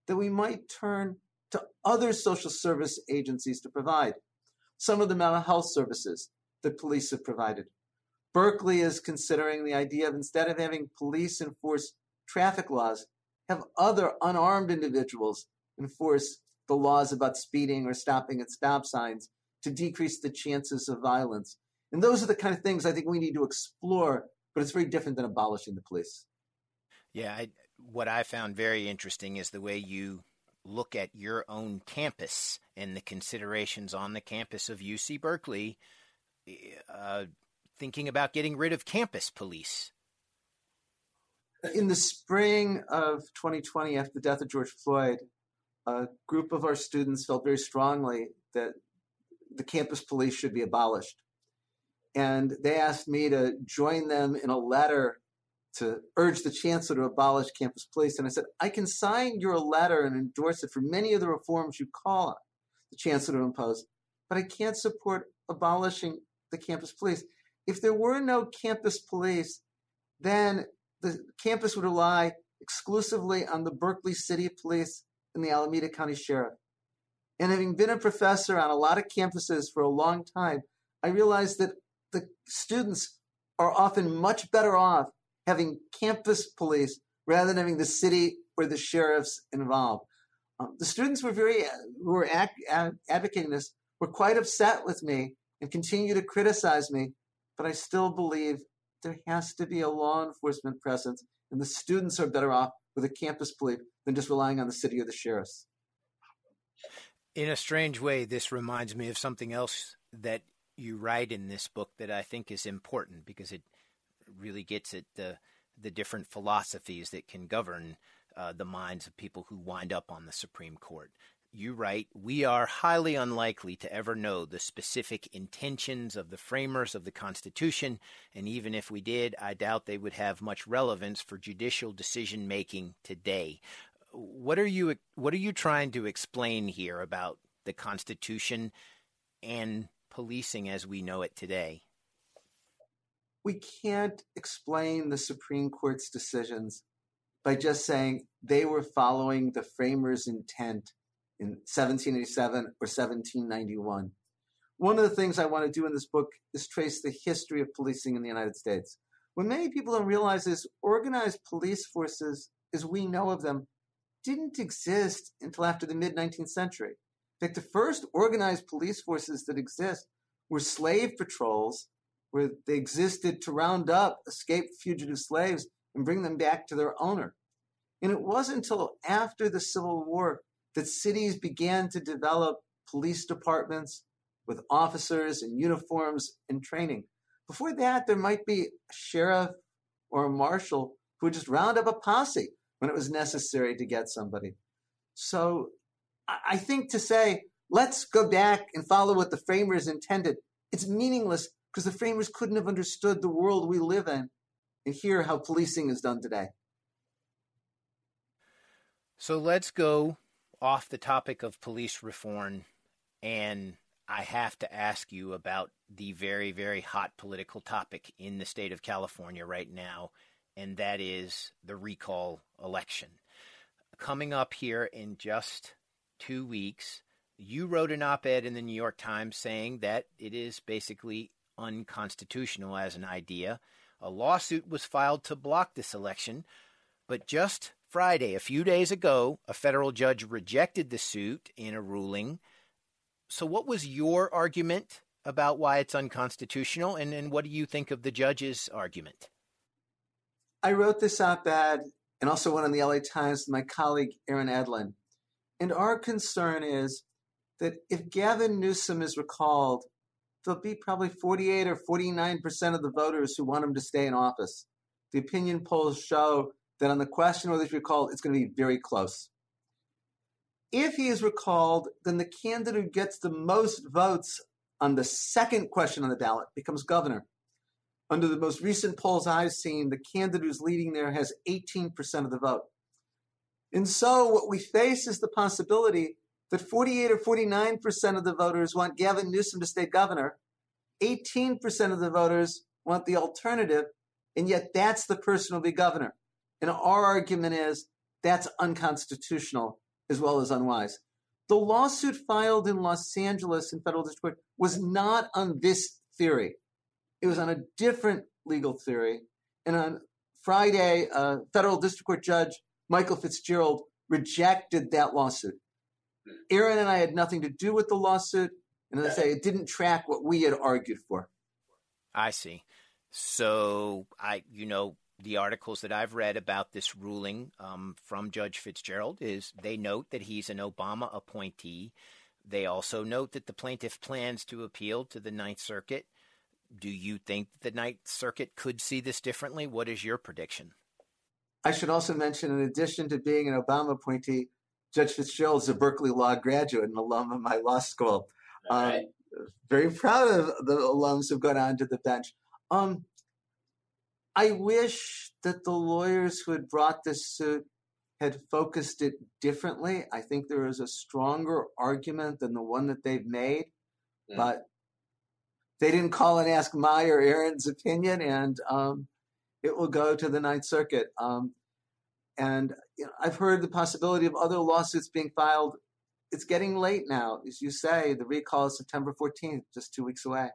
that we might turn to other social service agencies to provide. Some of the mental health services that police have provided. Berkeley is considering the idea of instead of having police enforce traffic laws, have other unarmed individuals enforce the laws about speeding or stopping at stop signs to decrease the chances of violence. And those are the kind of things I think we need to explore, but it's very different than abolishing the police. Yeah, I, what I found very interesting is the way you look at your own campus and the considerations on the campus of UC Berkeley, uh, thinking about getting rid of campus police in the spring of 2020, after the death of George Floyd, a group of our students felt very strongly that the campus police should be abolished. And they asked me to join them in a letter to urge the chancellor to abolish campus police. And I said, I can sign your letter and endorse it for many of the reforms you call on the chancellor to impose, but I can't support abolishing the campus police. If there were no campus police, then the campus would rely exclusively on the Berkeley City Police and the Alameda County Sheriff. And having been a professor on a lot of campuses for a long time, I realized that the students are often much better off having campus police rather than having the city or the sheriffs involved. Um, the students were very, who were ad- ad- advocating this, were quite upset with me and continue to criticize me, but I still believe there has to be a law enforcement presence, and the students are better off with a campus police than just relying on the city or the sheriffs. In a strange way, this reminds me of something else that you write in this book that I think is important because it really gets at the the different philosophies that can govern uh, the minds of people who wind up on the Supreme Court you write, we are highly unlikely to ever know the specific intentions of the framers of the Constitution, and even if we did, I doubt they would have much relevance for judicial decision making today. What are you what are you trying to explain here about the Constitution and policing as we know it today? We can't explain the Supreme Court's decisions by just saying they were following the framers' intent in 1787 or 1791. One of the things I want to do in this book is trace the history of policing in the United States. what many people don't realize is organized police forces, as we know of them, didn't exist until after the mid 19th century. In fact, the first organized police forces that exist were slave patrols, where they existed to round up escaped fugitive slaves and bring them back to their owner. And it wasn't until after the Civil War that cities began to develop police departments with officers and uniforms and training. Before that, there might be a sheriff or a marshal who would just round up a posse when it was necessary to get somebody. So I think to say, let's go back and follow what the framers intended, it's meaningless because the framers couldn't have understood the world we live in and hear how policing is done today. So let's go off the topic of police reform, and I have to ask you about the very, very hot political topic in the state of California right now, and that is the recall election. Coming up here in just two weeks, you wrote an op ed in the New York Times saying that it is basically unconstitutional as an idea. A lawsuit was filed to block this election, but just Friday, a few days ago, a federal judge rejected the suit in a ruling. So, what was your argument about why it's unconstitutional, and, and what do you think of the judge's argument? I wrote this op ed and also one in the LA Times with my colleague Aaron Edlin. And our concern is that if Gavin Newsom is recalled, there'll be probably 48 or 49% of the voters who want him to stay in office. The opinion polls show that on the question whether he's recalled, it's going to be very close. If he is recalled, then the candidate who gets the most votes on the second question on the ballot becomes governor. Under the most recent polls I've seen, the candidate who's leading there has 18% of the vote. And so what we face is the possibility that 48 or 49% of the voters want Gavin Newsom to stay governor, 18% of the voters want the alternative, and yet that's the person who'll be governor. And our argument is that's unconstitutional as well as unwise. The lawsuit filed in Los Angeles in federal district court was not on this theory. It was on a different legal theory. And on Friday, a federal district court judge, Michael Fitzgerald, rejected that lawsuit. Aaron and I had nothing to do with the lawsuit. And as I say, it didn't track what we had argued for. I see. So I, you know, the articles that I've read about this ruling um, from Judge Fitzgerald is they note that he's an Obama appointee. They also note that the plaintiff plans to appeal to the Ninth Circuit. Do you think the Ninth Circuit could see this differently? What is your prediction? I should also mention, in addition to being an Obama appointee, Judge Fitzgerald is a Berkeley Law graduate and alum of my law school. Um, very proud of the alums who've gone on to the bench. Um, I wish that the lawyers who had brought this suit had focused it differently. I think there is a stronger argument than the one that they've made, mm. but they didn't call and ask my or Aaron's opinion, and um, it will go to the Ninth Circuit. Um, and you know, I've heard the possibility of other lawsuits being filed. It's getting late now, as you say. The recall is September 14th, just two weeks away.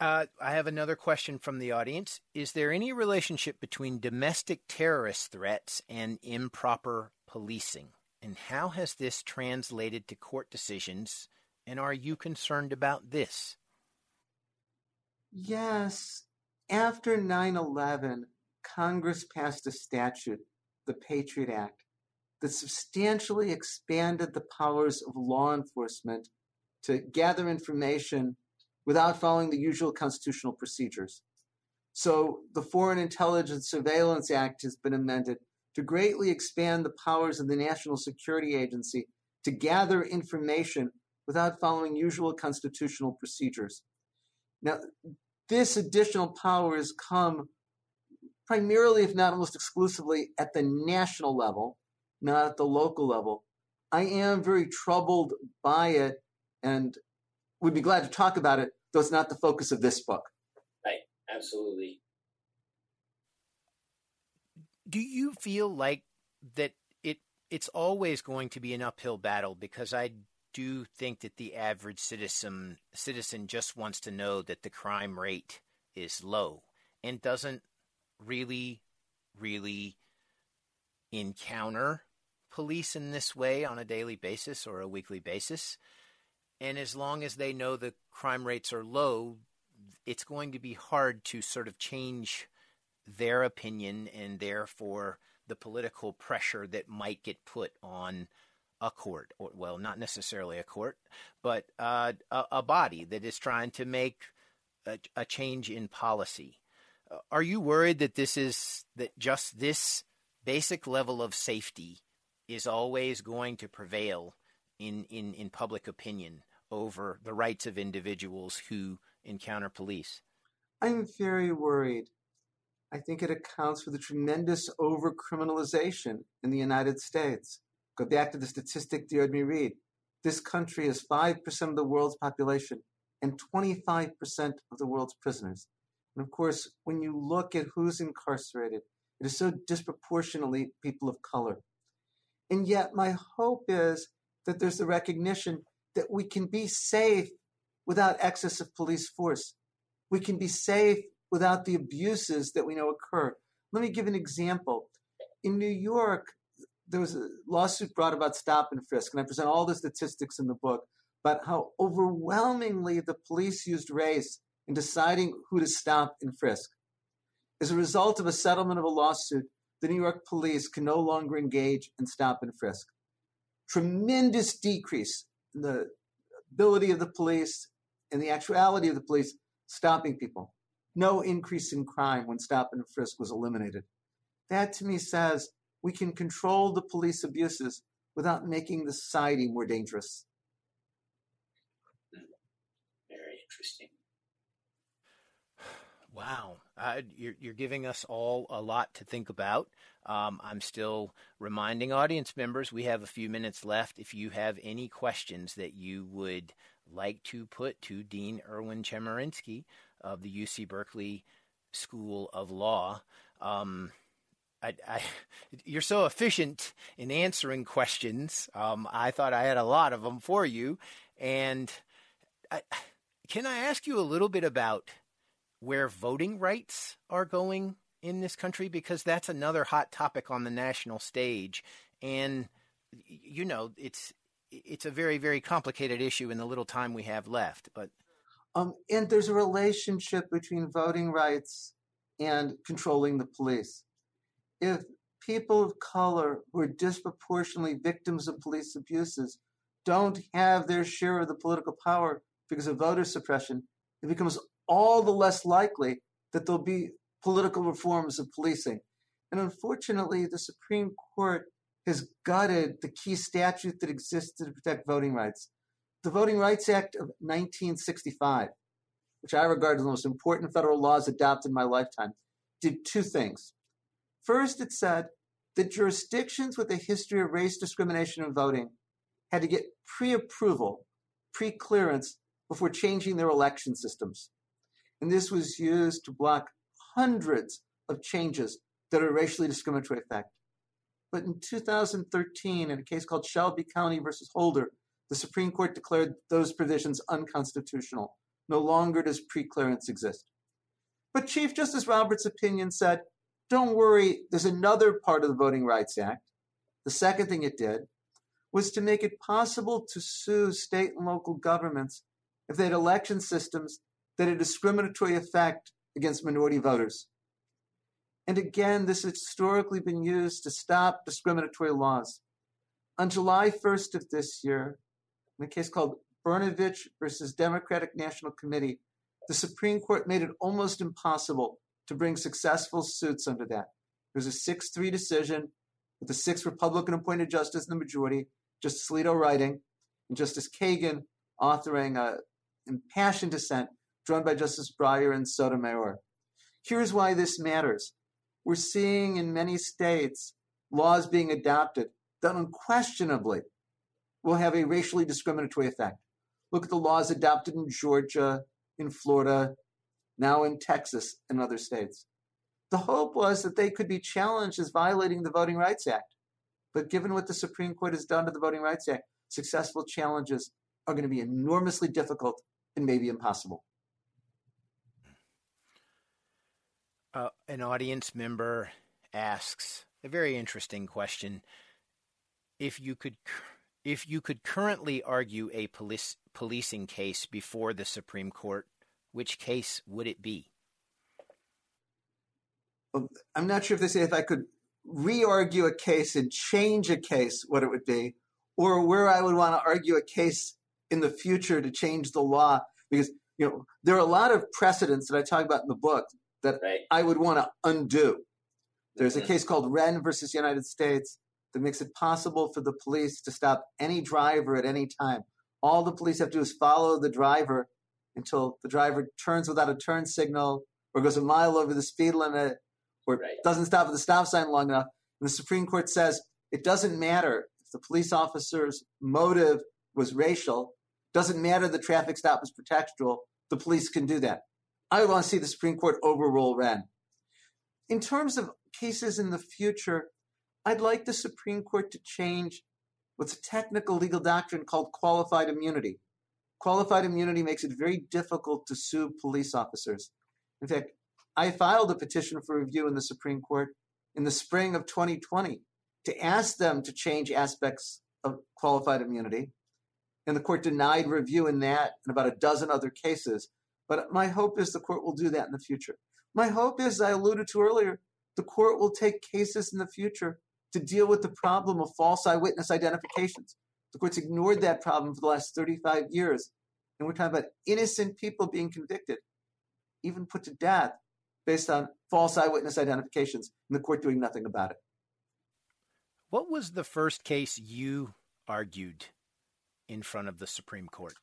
Uh, I have another question from the audience. Is there any relationship between domestic terrorist threats and improper policing? And how has this translated to court decisions? And are you concerned about this? Yes. After 9 11, Congress passed a statute, the Patriot Act, that substantially expanded the powers of law enforcement to gather information without following the usual constitutional procedures. So the Foreign Intelligence Surveillance Act has been amended to greatly expand the powers of the National Security Agency to gather information without following usual constitutional procedures. Now, this additional power has come primarily, if not almost exclusively, at the national level, not at the local level. I am very troubled by it and would be glad to talk about it, though it's not the focus of this book. Right, absolutely. Do you feel like that it it's always going to be an uphill battle because I do think that the average citizen citizen just wants to know that the crime rate is low and doesn't really really encounter police in this way on a daily basis or a weekly basis. And as long as they know the crime rates are low, it's going to be hard to sort of change their opinion and therefore the political pressure that might get put on a court, or well, not necessarily a court, but uh, a, a, body that is trying to make a, a change in policy. Uh, are you worried that this is that just this basic level of safety is always going to prevail in, in, in public opinion over the rights of individuals who encounter police? I'm very worried. I think it accounts for the tremendous overcriminalization in the United States. Go back to the statistic you heard me read. This country has 5% of the world's population and 25% of the world's prisoners. And of course, when you look at who's incarcerated, it is so disproportionately people of color. And yet, my hope is that there's the recognition that we can be safe without excess of police force. We can be safe without the abuses that we know occur. Let me give an example. In New York, there was a lawsuit brought about stop and frisk, and I present all the statistics in the book about how overwhelmingly the police used race in deciding who to stop and frisk. As a result of a settlement of a lawsuit, the New York police can no longer engage in stop and frisk. Tremendous decrease the ability of the police and the actuality of the police stopping people. No increase in crime when stop and frisk was eliminated. That to me says we can control the police abuses without making the society more dangerous. Very interesting. Wow. Uh, you're, you're, giving us all a lot to think about. Um, I'm still reminding audience members we have a few minutes left. If you have any questions that you would like to put to Dean Erwin Chemerinsky of the UC Berkeley School of Law, um, I, I, you're so efficient in answering questions. Um, I thought I had a lot of them for you. And I, can I ask you a little bit about where voting rights are going in this country because that's another hot topic on the national stage. And you know it's it's a very very complicated issue in the little time we have left but um, and there's a relationship between voting rights and controlling the police. If people of color who are disproportionately victims of police abuses don't have their share of the political power because of voter suppression it becomes all the less likely that there'll be political reforms of policing. And unfortunately, the Supreme Court has gutted the key statute that exists to protect voting rights. The Voting Rights Act of 1965, which I regard as the most important federal laws adopted in my lifetime, did two things. First, it said that jurisdictions with a history of race discrimination in voting had to get pre approval, pre clearance before changing their election systems and this was used to block hundreds of changes that are racially discriminatory effect. But in 2013, in a case called Shelby County versus Holder, the Supreme Court declared those provisions unconstitutional. No longer does preclearance exist. But Chief Justice Roberts' opinion said, don't worry, there's another part of the Voting Rights Act. The second thing it did was to make it possible to sue state and local governments if they had election systems that a discriminatory effect against minority voters. And again, this has historically been used to stop discriminatory laws. On July 1st of this year, in a case called Brnovich versus Democratic National Committee, the Supreme Court made it almost impossible to bring successful suits under that. It was a 6 3 decision with the six Republican appointed justices in the majority, Justice Alito writing, and Justice Kagan authoring an impassioned dissent drawn by Justice Breyer and Sotomayor. Here's why this matters. We're seeing in many states laws being adopted that unquestionably will have a racially discriminatory effect. Look at the laws adopted in Georgia, in Florida, now in Texas and other states. The hope was that they could be challenged as violating the Voting Rights Act. But given what the Supreme Court has done to the Voting Rights Act, successful challenges are going to be enormously difficult and maybe impossible. Uh, an audience member asks a very interesting question. If you could, if you could currently argue a police policing case before the Supreme Court, which case would it be? I'm not sure if they say if I could re-argue a case and change a case, what it would be, or where I would want to argue a case in the future to change the law, because you know there are a lot of precedents that I talk about in the book that right. I would want to undo. There's mm-hmm. a case called Whren versus United States that makes it possible for the police to stop any driver at any time. All the police have to do is follow the driver until the driver turns without a turn signal or goes a mile over the speed limit or right. doesn't stop at the stop sign long enough. And the Supreme Court says it doesn't matter if the police officer's motive was racial, doesn't matter the traffic stop was pretextual, the police can do that. I want to see the Supreme Court overrule Whren. In terms of cases in the future, I'd like the Supreme Court to change what's a technical legal doctrine called qualified immunity. Qualified immunity makes it very difficult to sue police officers. In fact, I filed a petition for review in the Supreme Court in the spring of 2020 to ask them to change aspects of qualified immunity. And the court denied review in that and about a dozen other cases. But my hope is the court will do that in the future. My hope is, I alluded to earlier, the court will take cases in the future to deal with the problem of false eyewitness identifications. The court's ignored that problem for the last 35 years. And we're talking about innocent people being convicted, even put to death, based on false eyewitness identifications, and the court doing nothing about it. What was the first case you argued in front of the Supreme Court?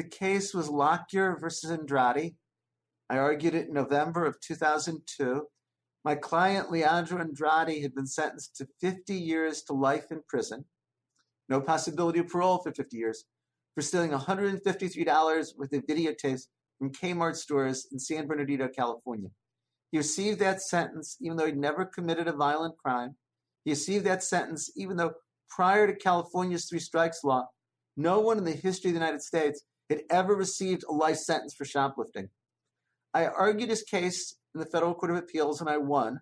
The case was Lockyer versus Andrade. I argued it in November of 2002. My client, Leandro Andrade, had been sentenced to 50 years to life in prison, no possibility of parole for 50 years, for stealing $153 worth of videotapes from Kmart stores in San Bernardino, California. He received that sentence even though he'd never committed a violent crime. He received that sentence even though prior to California's three strikes law, no one in the history of the United States had ever received a life sentence for shoplifting. I argued his case in the Federal Court of Appeals and I won.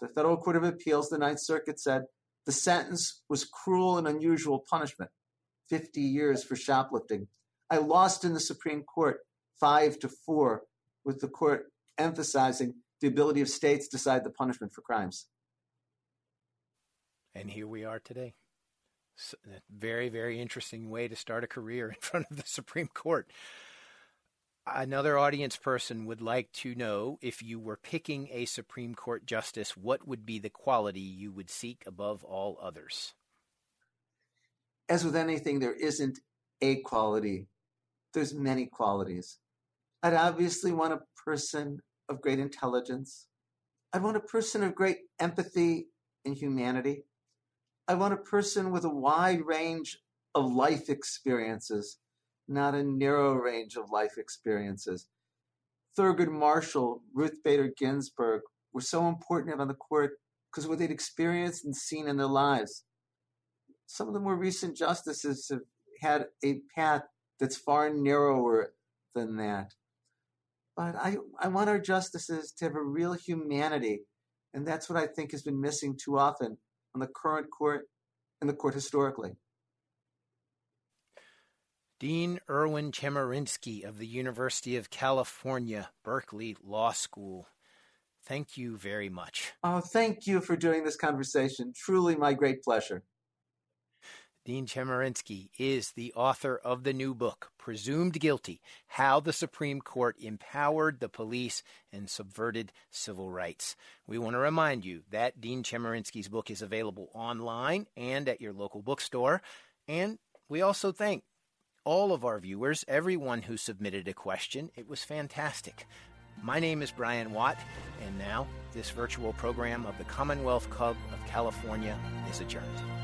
The Federal Court of Appeals, the Ninth Circuit said the sentence was cruel and unusual punishment 50 years for shoplifting. I lost in the Supreme Court five to four, with the court emphasizing the ability of states to decide the punishment for crimes. And here we are today. Very, very interesting way to start a career in front of the Supreme Court. Another audience person would like to know if you were picking a Supreme Court justice, what would be the quality you would seek above all others? As with anything, there isn't a quality, there's many qualities. I'd obviously want a person of great intelligence. I'd want a person of great empathy and humanity. I want a person with a wide range of life experiences, not a narrow range of life experiences. Thurgood Marshall, Ruth Bader Ginsburg were so important on the court because what they'd experienced and seen in their lives. Some of the more recent justices have had a path that's far narrower than that. But I, I want our justices to have a real humanity. And that's what I think has been missing too often on the current court and the court historically. Dean Erwin Chemerinsky of the University of California, Berkeley Law School. Thank you very much. Oh, thank you for doing this conversation. Truly my great pleasure. Dean Chemerinsky is the author of the new book, Presumed Guilty How the Supreme Court Empowered the Police and Subverted Civil Rights. We want to remind you that Dean Chemerinsky's book is available online and at your local bookstore. And we also thank all of our viewers, everyone who submitted a question. It was fantastic. My name is Brian Watt, and now this virtual program of the Commonwealth Club of California is adjourned.